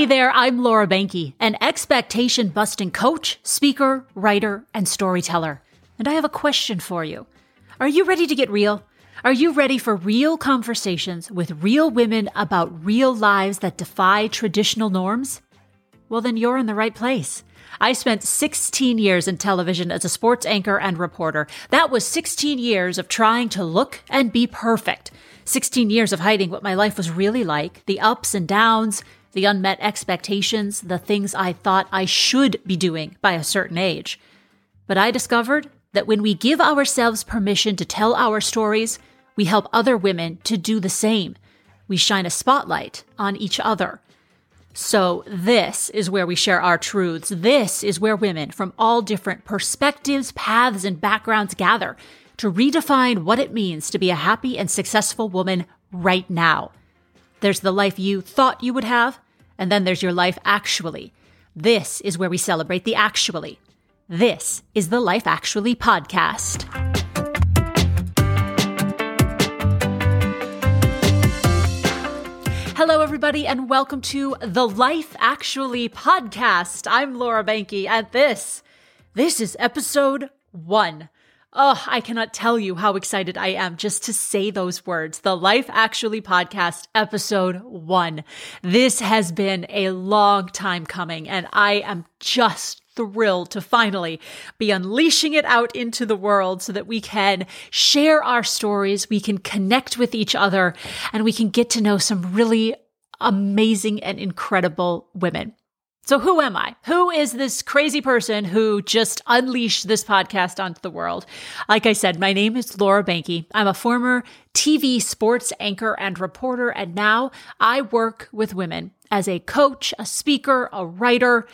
Hey there, I'm Laura Behnke, an expectation busting coach, speaker, writer, and storyteller. And I have a question for you. Are you ready to get real? Are you ready for real conversations with real women about real lives that defy traditional norms? Well, then you're in the right place. I spent 16 years in television as a sports anchor and reporter. That was 16 years of trying to look and be perfect. 16 years of hiding what my life was really like, the ups and downs, the unmet expectations, the things I thought I should be doing by a certain age. But I discovered that when we give ourselves permission to tell our stories, we help other women to do the same. We shine a spotlight on each other. So, this is where we share our truths. This is where women from all different perspectives, paths, and backgrounds gather to redefine what it means to be a happy and successful woman right now. There's the life you thought you would have, and then there's your life actually. This is where we celebrate the actually. This is the Life Actually podcast. Hello, everybody, and welcome to the Life Actually podcast. I'm Laura Behnke, and this, this is episode one. Oh, I cannot tell you how excited I am just to say those words. The Life Actually podcast, episode one. This has been a long time coming, and I am just thrilled to finally be unleashing it out into the world so that we can share our stories, we can connect with each other, and we can get to know some really amazing and incredible women. So, who am I? Who is this crazy person who just unleashed this podcast onto the world? Like I said, my name is Laura Behnke. I'm a former TV sports anchor and reporter, and now I work with women as a coach, a speaker, a writer,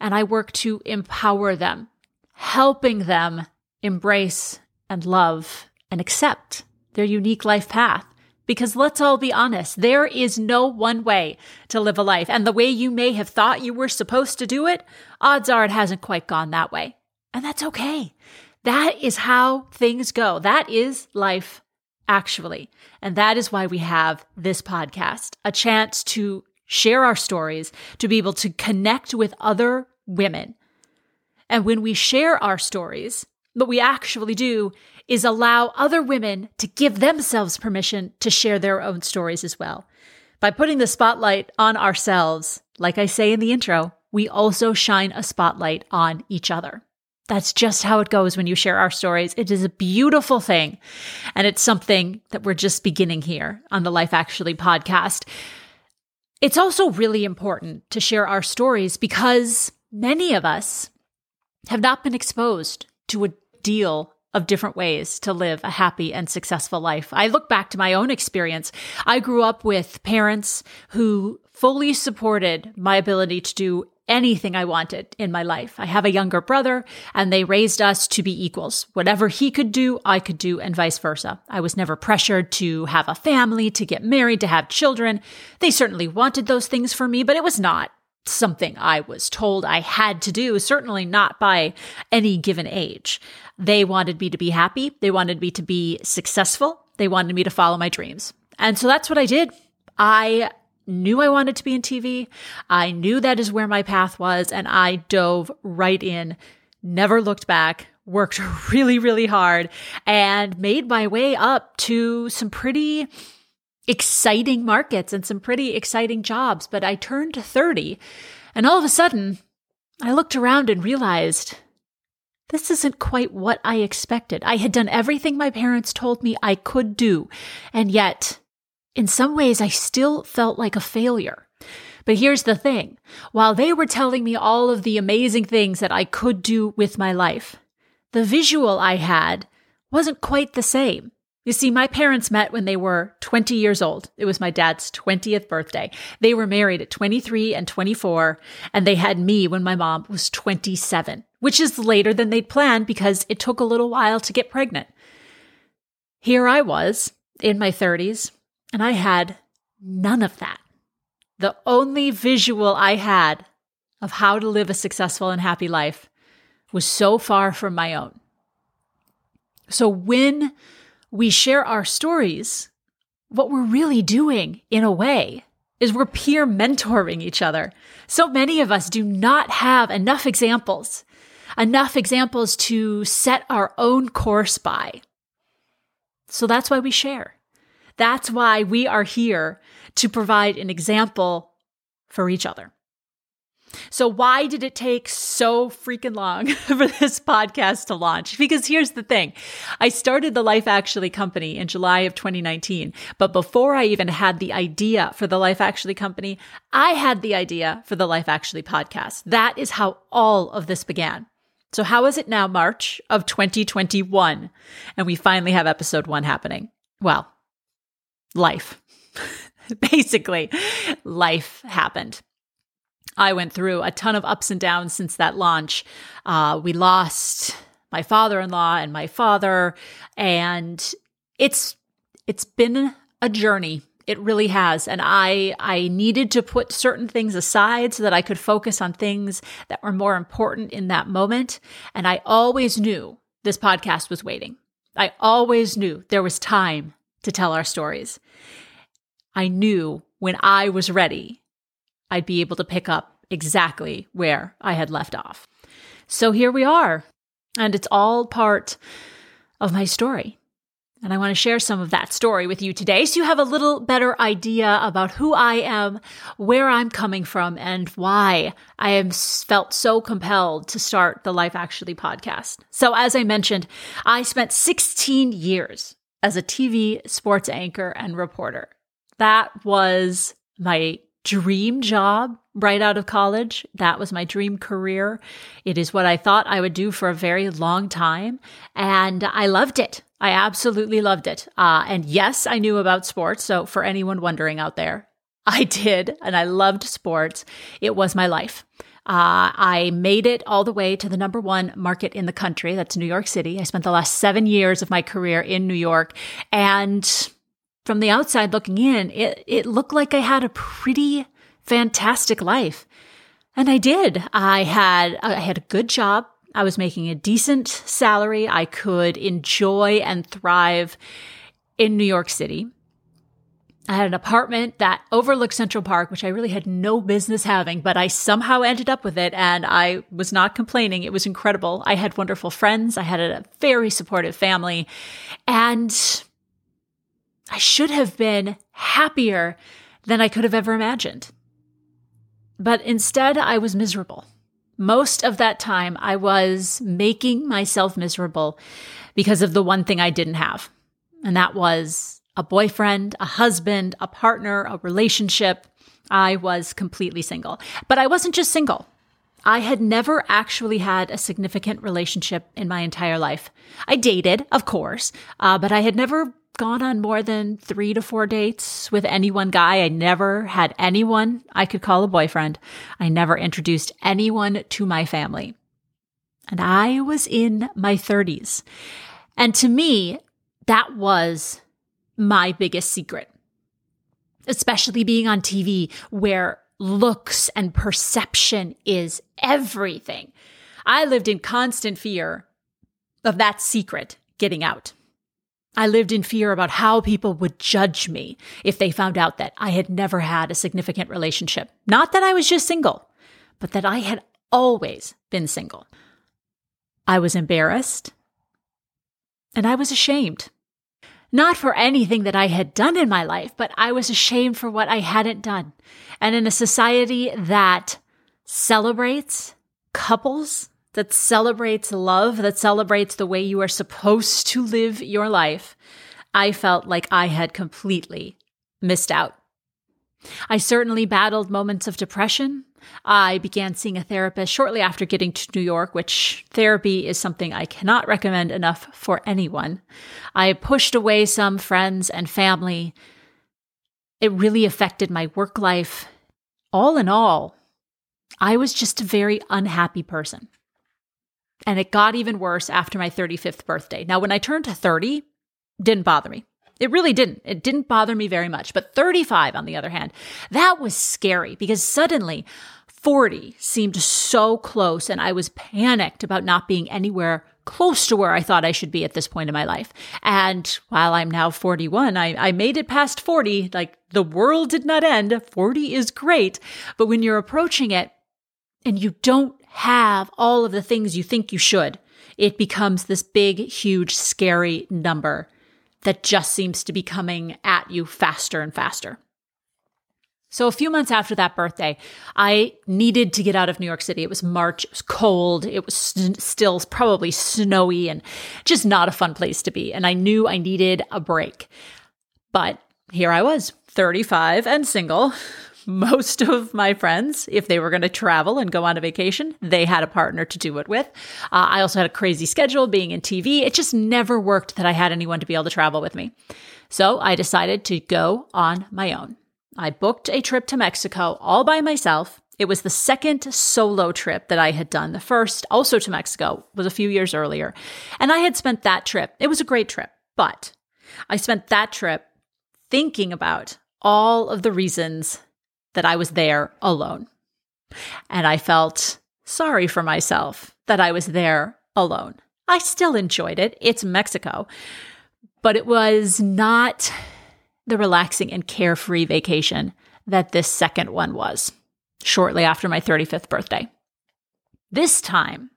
and I work to empower them, helping them embrace and love and accept their unique life path because let's all be honest, there is no one way to live a life. And the way you may have thought you were supposed to do it, odds are it hasn't quite gone that way. And that's okay. That is how things go. That is life, actually. And that is why we have this podcast a chance to share our stories, to be able to connect with other women. And when we share our stories, what we actually do is allow other women to give themselves permission to share their own stories as well. By putting the spotlight on ourselves, like I say in the intro, we also shine a spotlight on each other. That's just how it goes when you share our stories. It is a beautiful thing. And it's something that we're just beginning here on the Life Actually podcast. It's also really important to share our stories because many of us have not been exposed to a deal of different ways to live a happy and successful life. I look back to my own experience. I grew up with parents who fully supported my ability to do anything I wanted in my life. I have a younger brother and they raised us to be equals. Whatever he could do, I could do and vice versa. I was never pressured to have a family, to get married, to have children. They certainly wanted those things for me, but it was not something I was told I had to do, certainly not by any given age. They wanted me to be happy. They wanted me to be successful. They wanted me to follow my dreams. And so that's what I did. I knew I wanted to be in TV. I knew that is where my path was, and I dove right in, never looked back, worked really, really hard, and made my way up to some pretty exciting markets and some pretty exciting jobs. But I turned 30 and all of a sudden I looked around and realized this isn't quite what I expected. I had done everything my parents told me I could do. And yet, in some ways, I still felt like a failure. But here's the thing while they were telling me all of the amazing things that I could do with my life, the visual I had wasn't quite the same. You see, my parents met when they were 20 years old. It was my dad's 20th birthday. They were married at 23 and 24, and they had me when my mom was 27, which is later than they'd planned because it took a little while to get pregnant. Here I was in my 30s, and I had none of that. The only visual I had of how to live a successful and happy life was so far from my own. So when we share our stories, what we're really doing, in a way, is we're peer mentoring each other. So many of us do not have enough examples, enough examples to set our own course by. So that's why we share. That's why we are here to provide an example for each other. So, why did it take so freaking long for this podcast to launch? Because here's the thing I started the Life Actually company in July of 2019. But before I even had the idea for the Life Actually company, I had the idea for the Life Actually podcast. That is how all of this began. So, how is it now, March of 2021? And we finally have episode one happening. Well, life. Basically, life happened. I went through a ton of ups and downs since that launch. Uh, we lost my father-in-law and my father, and it's it's been a journey. It really has, and I I needed to put certain things aside so that I could focus on things that were more important in that moment. And I always knew this podcast was waiting. I always knew there was time to tell our stories. I knew when I was ready I'd be able to pick up exactly where I had left off. So here we are, and it's all part of my story. And I want to share some of that story with you today so you have a little better idea about who I am, where I'm coming from, and why I am felt so compelled to start the Life Actually podcast. So, as I mentioned, I spent 16 years as a TV sports anchor and reporter. That was my dream job right out of college. That was my dream career. It is what I thought I would do for a very long time. And I loved it. I absolutely loved it. Uh, and yes, I knew about sports. So for anyone wondering out there, I did. And I loved sports. It was my life. Uh, I made it all the way to the number one market in the country. That's New York City. I spent the last seven years of my career in New York. And from the outside looking in, it, it looked like I had a pretty fantastic life. And I did. I had, I had a good job. I was making a decent salary. I could enjoy and thrive in New York City. I had an apartment that overlooked Central Park, which I really had no business having, but I somehow ended up with it and I was not complaining. It was incredible. I had wonderful friends. I had a very supportive family and I should have been happier than I could have ever imagined. But instead, I was miserable. Most of that time, I was making myself miserable because of the one thing I didn't have. And that was a boyfriend, a husband, a partner, a relationship. I was completely single. But I wasn't just single. I had never actually had a significant relationship in my entire life. I dated, of course, uh, but I had never gone on more than three to four dates with any one guy. I never had anyone I could call a boyfriend. I never introduced anyone to my family. And I was in my 30s. And to me, that was my biggest secret, especially being on TV where looks and perception is everything. I lived in constant fear of that secret getting out. I lived in fear about how people would judge me if they found out that I had never had a significant relationship. Not that I was just single, but that I had always been single. I was embarrassed and I was ashamed. Not for anything that I had done in my life, but I was ashamed for what I hadn't done. And in a society that celebrates couples that celebrates love, that celebrates the way you are supposed to live your life, I felt like I had completely missed out. I certainly battled moments of depression. I began seeing a therapist shortly after getting to New York, which therapy is something I cannot recommend enough for anyone. I pushed away some friends and family. It really affected my work life. All in all, I was just a very unhappy person. And it got even worse after my 35th birthday. Now, when I turned to 30, didn't bother me. It really didn't. It didn't bother me very much. But 35, on the other hand, that was scary because suddenly 40 seemed so close and I was panicked about not being anywhere close to where I thought I should be at this point in my life. And while I'm now 41, I, I made it past 40. Like the world did not end. 40 is great. But when you're approaching it and you don't have all of the things you think you should, it becomes this big, huge, scary number that just seems to be coming at you faster and faster. So, a few months after that birthday, I needed to get out of New York City. It was March, it was cold, it was still probably snowy, and just not a fun place to be. And I knew I needed a break. But here I was, 35 and single. Most of my friends, if they were going to travel and go on a vacation, they had a partner to do it with. Uh, I also had a crazy schedule being in TV. It just never worked that I had anyone to be able to travel with me. So I decided to go on my own. I booked a trip to Mexico all by myself. It was the second solo trip that I had done. The first, also to Mexico, was a few years earlier. And I had spent that trip. It was a great trip, but I spent that trip thinking about all of the reasons that I was there alone. And I felt sorry for myself that I was there alone. I still enjoyed it. It's Mexico, but it was not the relaxing and carefree vacation that this second one was, shortly after my 35th birthday. This time,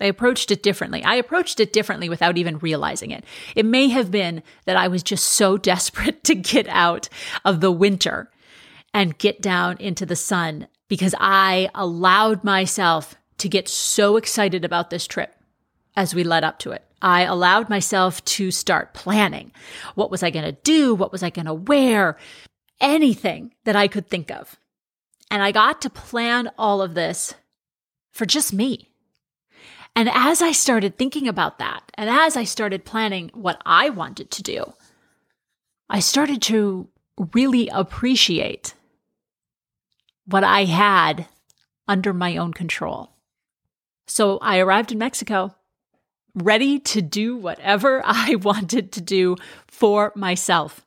I approached it differently. I approached it differently without even realizing it. It may have been that I was just so desperate to get out of the winter and get down into the sun because I allowed myself to get so excited about this trip as we led up to it. I allowed myself to start planning. What was I going to do? What was I going to wear? Anything that I could think of. And I got to plan all of this for just me. And as I started thinking about that, and as I started planning what I wanted to do, I started to really appreciate what I had under my own control. So I arrived in Mexico ready to do whatever I wanted to do for myself.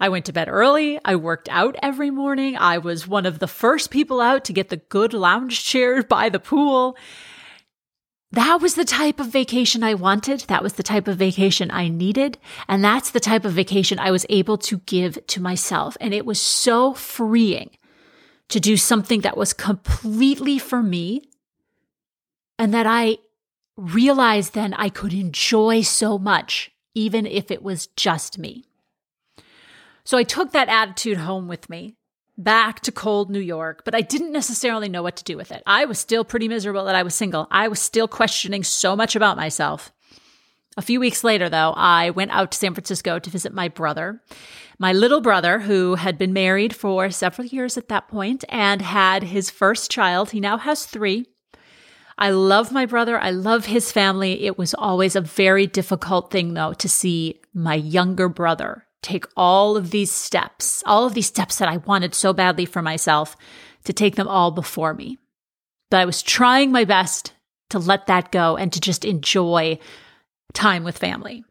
I went to bed early. I worked out every morning. I was one of the first people out to get the good lounge chair by the pool. That was the type of vacation I wanted. That was the type of vacation I needed. And that's the type of vacation I was able to give to myself. And it was so freeing to do something that was completely for me and that I realized then I could enjoy so much, even if it was just me. So I took that attitude home with me back to cold New York, but I didn't necessarily know what to do with it. I was still pretty miserable that I was single. I was still questioning so much about myself. A few weeks later, though, I went out to San Francisco to visit my brother, my little brother, who had been married for several years at that point and had his first child. He now has three. I love my brother. I love his family. It was always a very difficult thing, though, to see my younger brother take all of these steps, all of these steps that I wanted so badly for myself, to take them all before me. But I was trying my best to let that go and to just enjoy time with family.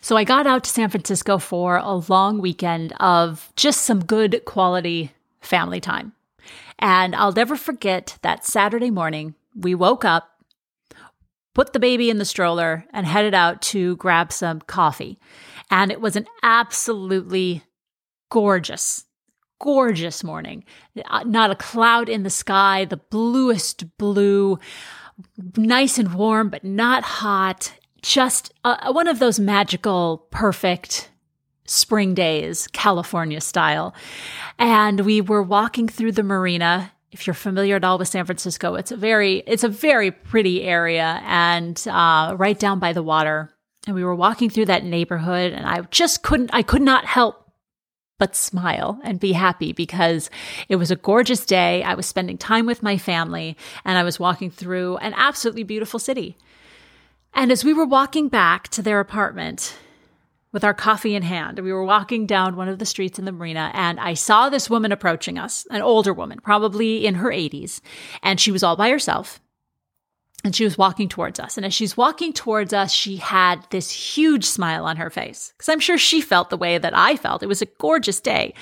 So I got out to San Francisco for a long weekend of just some good quality family time. And I'll never forget that Saturday morning we woke up, put the baby in the stroller, and headed out to grab some coffee. And it was an absolutely gorgeous, gorgeous morning. Uh, not a cloud in the sky, the bluest blue, nice and warm, but not hot. Just uh, one of those magical, perfect spring days, California style. And we were walking through the marina if you're familiar at all with San Francisco, it's a very it's a very pretty area and uh, right down by the water. And we were walking through that neighborhood, and I just couldn't I could not help but smile and be happy because it was a gorgeous day. I was spending time with my family, and I was walking through an absolutely beautiful city. And as we were walking back to their apartment, with our coffee in hand. We were walking down one of the streets in the marina and I saw this woman approaching us, an older woman, probably in her 80s, and she was all by herself. And she was walking towards us. And as she's walking towards us, she had this huge smile on her face. Because I'm sure she felt the way that I felt. It was a gorgeous day.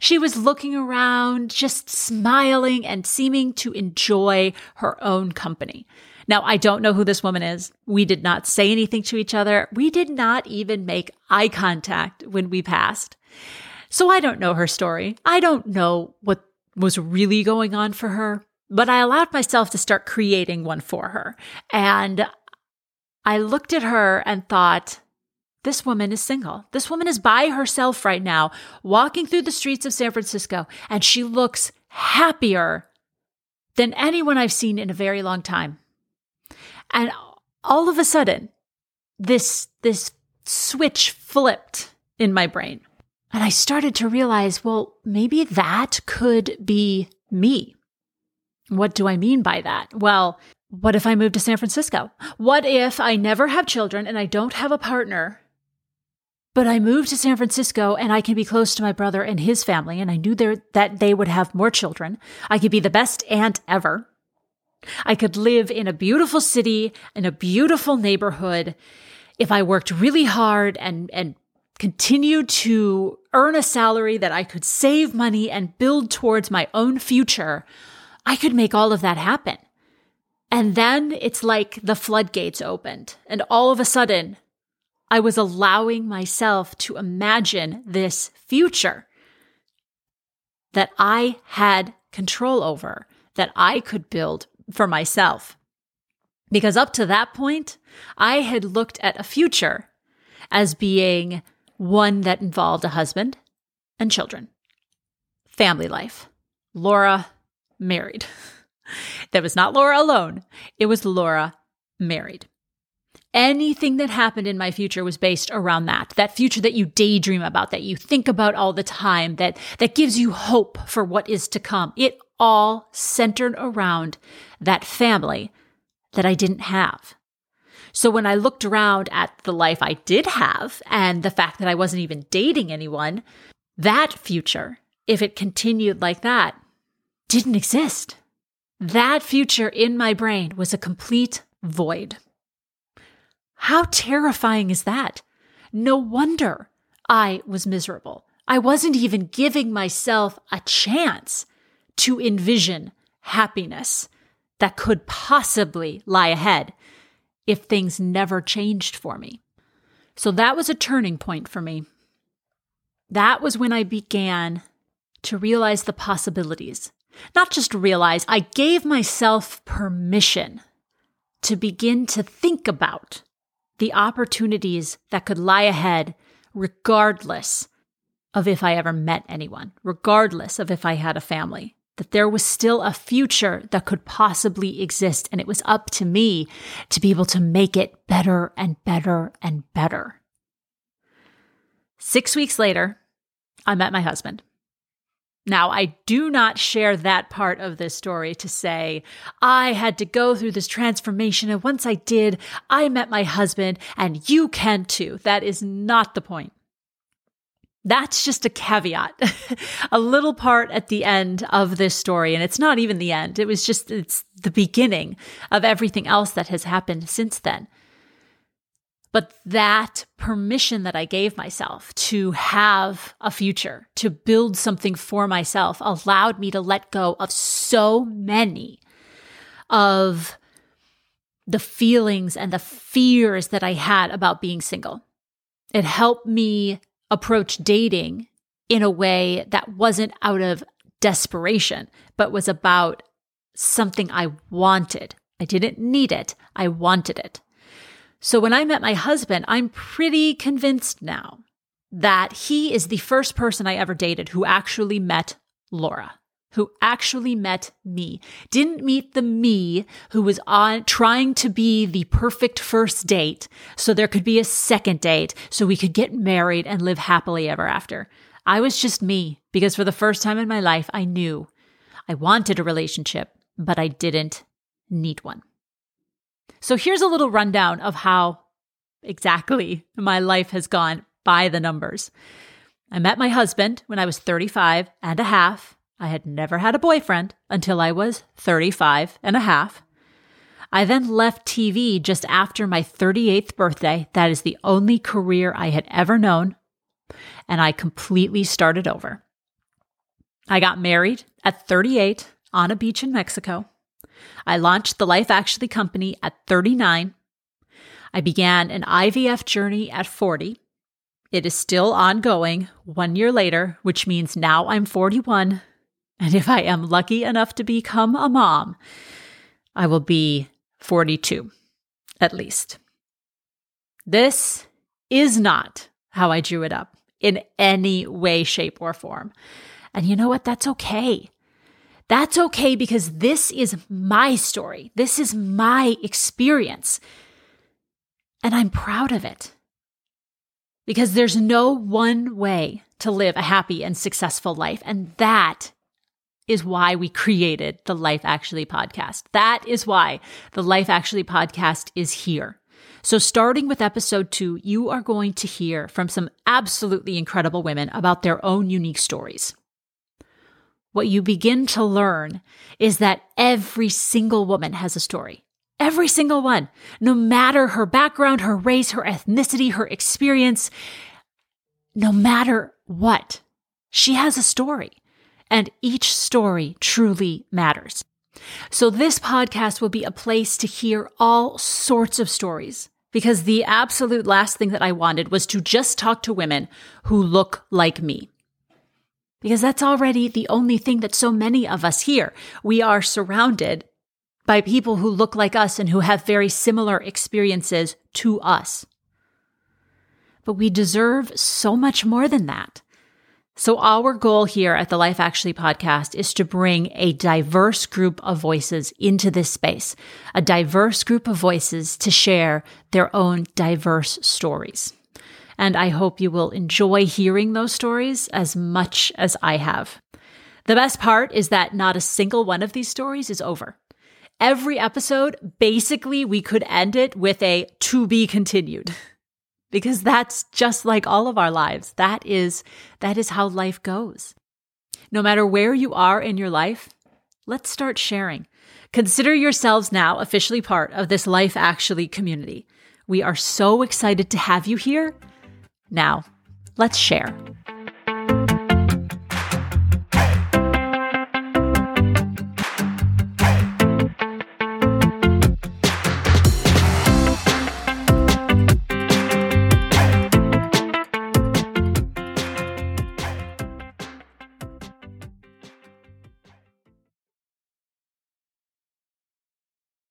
She was looking around, just smiling and seeming to enjoy her own company. Now, I don't know who this woman is. We did not say anything to each other. We did not even make eye contact when we passed. So I don't know her story. I don't know what was really going on for her, but I allowed myself to start creating one for her. And I looked at her and thought, this woman is single. This woman is by herself right now, walking through the streets of San Francisco, and she looks happier than anyone I've seen in a very long time. And all of a sudden, this this switch flipped in my brain. And I started to realize, well, maybe that could be me. What do I mean by that? Well, what if I move to San Francisco? What if I never have children and I don't have a partner but I moved to San Francisco and I can be close to my brother and his family. And I knew there, that they would have more children. I could be the best aunt ever. I could live in a beautiful city, in a beautiful neighborhood. If I worked really hard and, and continued to earn a salary that I could save money and build towards my own future, I could make all of that happen. And then it's like the floodgates opened. And all of a sudden, I was allowing myself to imagine this future that I had control over, that I could build for myself. Because up to that point, I had looked at a future as being one that involved a husband and children, family life, Laura married. that was not Laura alone, it was Laura married. Anything that happened in my future was based around that. That future that you daydream about, that you think about all the time, that, that gives you hope for what is to come. It all centered around that family that I didn't have. So when I looked around at the life I did have and the fact that I wasn't even dating anyone, that future, if it continued like that, didn't exist. That future in my brain was a complete void. How terrifying is that? No wonder I was miserable. I wasn't even giving myself a chance to envision happiness that could possibly lie ahead if things never changed for me. So that was a turning point for me. That was when I began to realize the possibilities. Not just realize, I gave myself permission to begin to think about the opportunities that could lie ahead, regardless of if I ever met anyone, regardless of if I had a family, that there was still a future that could possibly exist. And it was up to me to be able to make it better and better and better. Six weeks later, I met my husband. Now, I do not share that part of this story to say, I had to go through this transformation, and once I did, I met my husband, and you can too. That is not the point. That's just a caveat, a little part at the end of this story. And it's not even the end. It was just, it's the beginning of everything else that has happened since then. But that permission that I gave myself to have a future, to build something for myself, allowed me to let go of so many of the feelings and the fears that I had about being single. It helped me approach dating in a way that wasn't out of desperation, but was about something I wanted. I didn't need it, I wanted it. So when I met my husband, I'm pretty convinced now that he is the first person I ever dated who actually met Laura, who actually met me. Didn't meet the me who was on trying to be the perfect first date so there could be a second date so we could get married and live happily ever after. I was just me because for the first time in my life, I knew I wanted a relationship, but I didn't need one. So here's a little rundown of how exactly my life has gone by the numbers. I met my husband when I was 35 and a half. I had never had a boyfriend until I was 35 and a half. I then left TV just after my 38th birthday. That is the only career I had ever known. And I completely started over. I got married at 38 on a beach in Mexico. I launched the Life Actually company at 39. I began an IVF journey at 40. It is still ongoing one year later, which means now I'm 41. And if I am lucky enough to become a mom, I will be 42 at least. This is not how I drew it up in any way, shape, or form. And you know what? That's okay. That's okay because this is my story. This is my experience. And I'm proud of it. Because there's no one way to live a happy and successful life. And that is why we created the Life Actually podcast. That is why the Life Actually podcast is here. So, starting with episode two, you are going to hear from some absolutely incredible women about their own unique stories. What you begin to learn is that every single woman has a story. Every single one, no matter her background, her race, her ethnicity, her experience, no matter what, she has a story and each story truly matters. So, this podcast will be a place to hear all sorts of stories because the absolute last thing that I wanted was to just talk to women who look like me. Because that's already the only thing that so many of us hear. We are surrounded by people who look like us and who have very similar experiences to us. But we deserve so much more than that. So, our goal here at the Life Actually podcast is to bring a diverse group of voices into this space, a diverse group of voices to share their own diverse stories. And I hope you will enjoy hearing those stories as much as I have. The best part is that not a single one of these stories is over. Every episode, basically, we could end it with a to be continued. because that's just like all of our lives. That is, that is how life goes. No matter where you are in your life, let's start sharing. Consider yourselves now officially part of this Life Actually community. We are so excited to have you here. Now, let's share.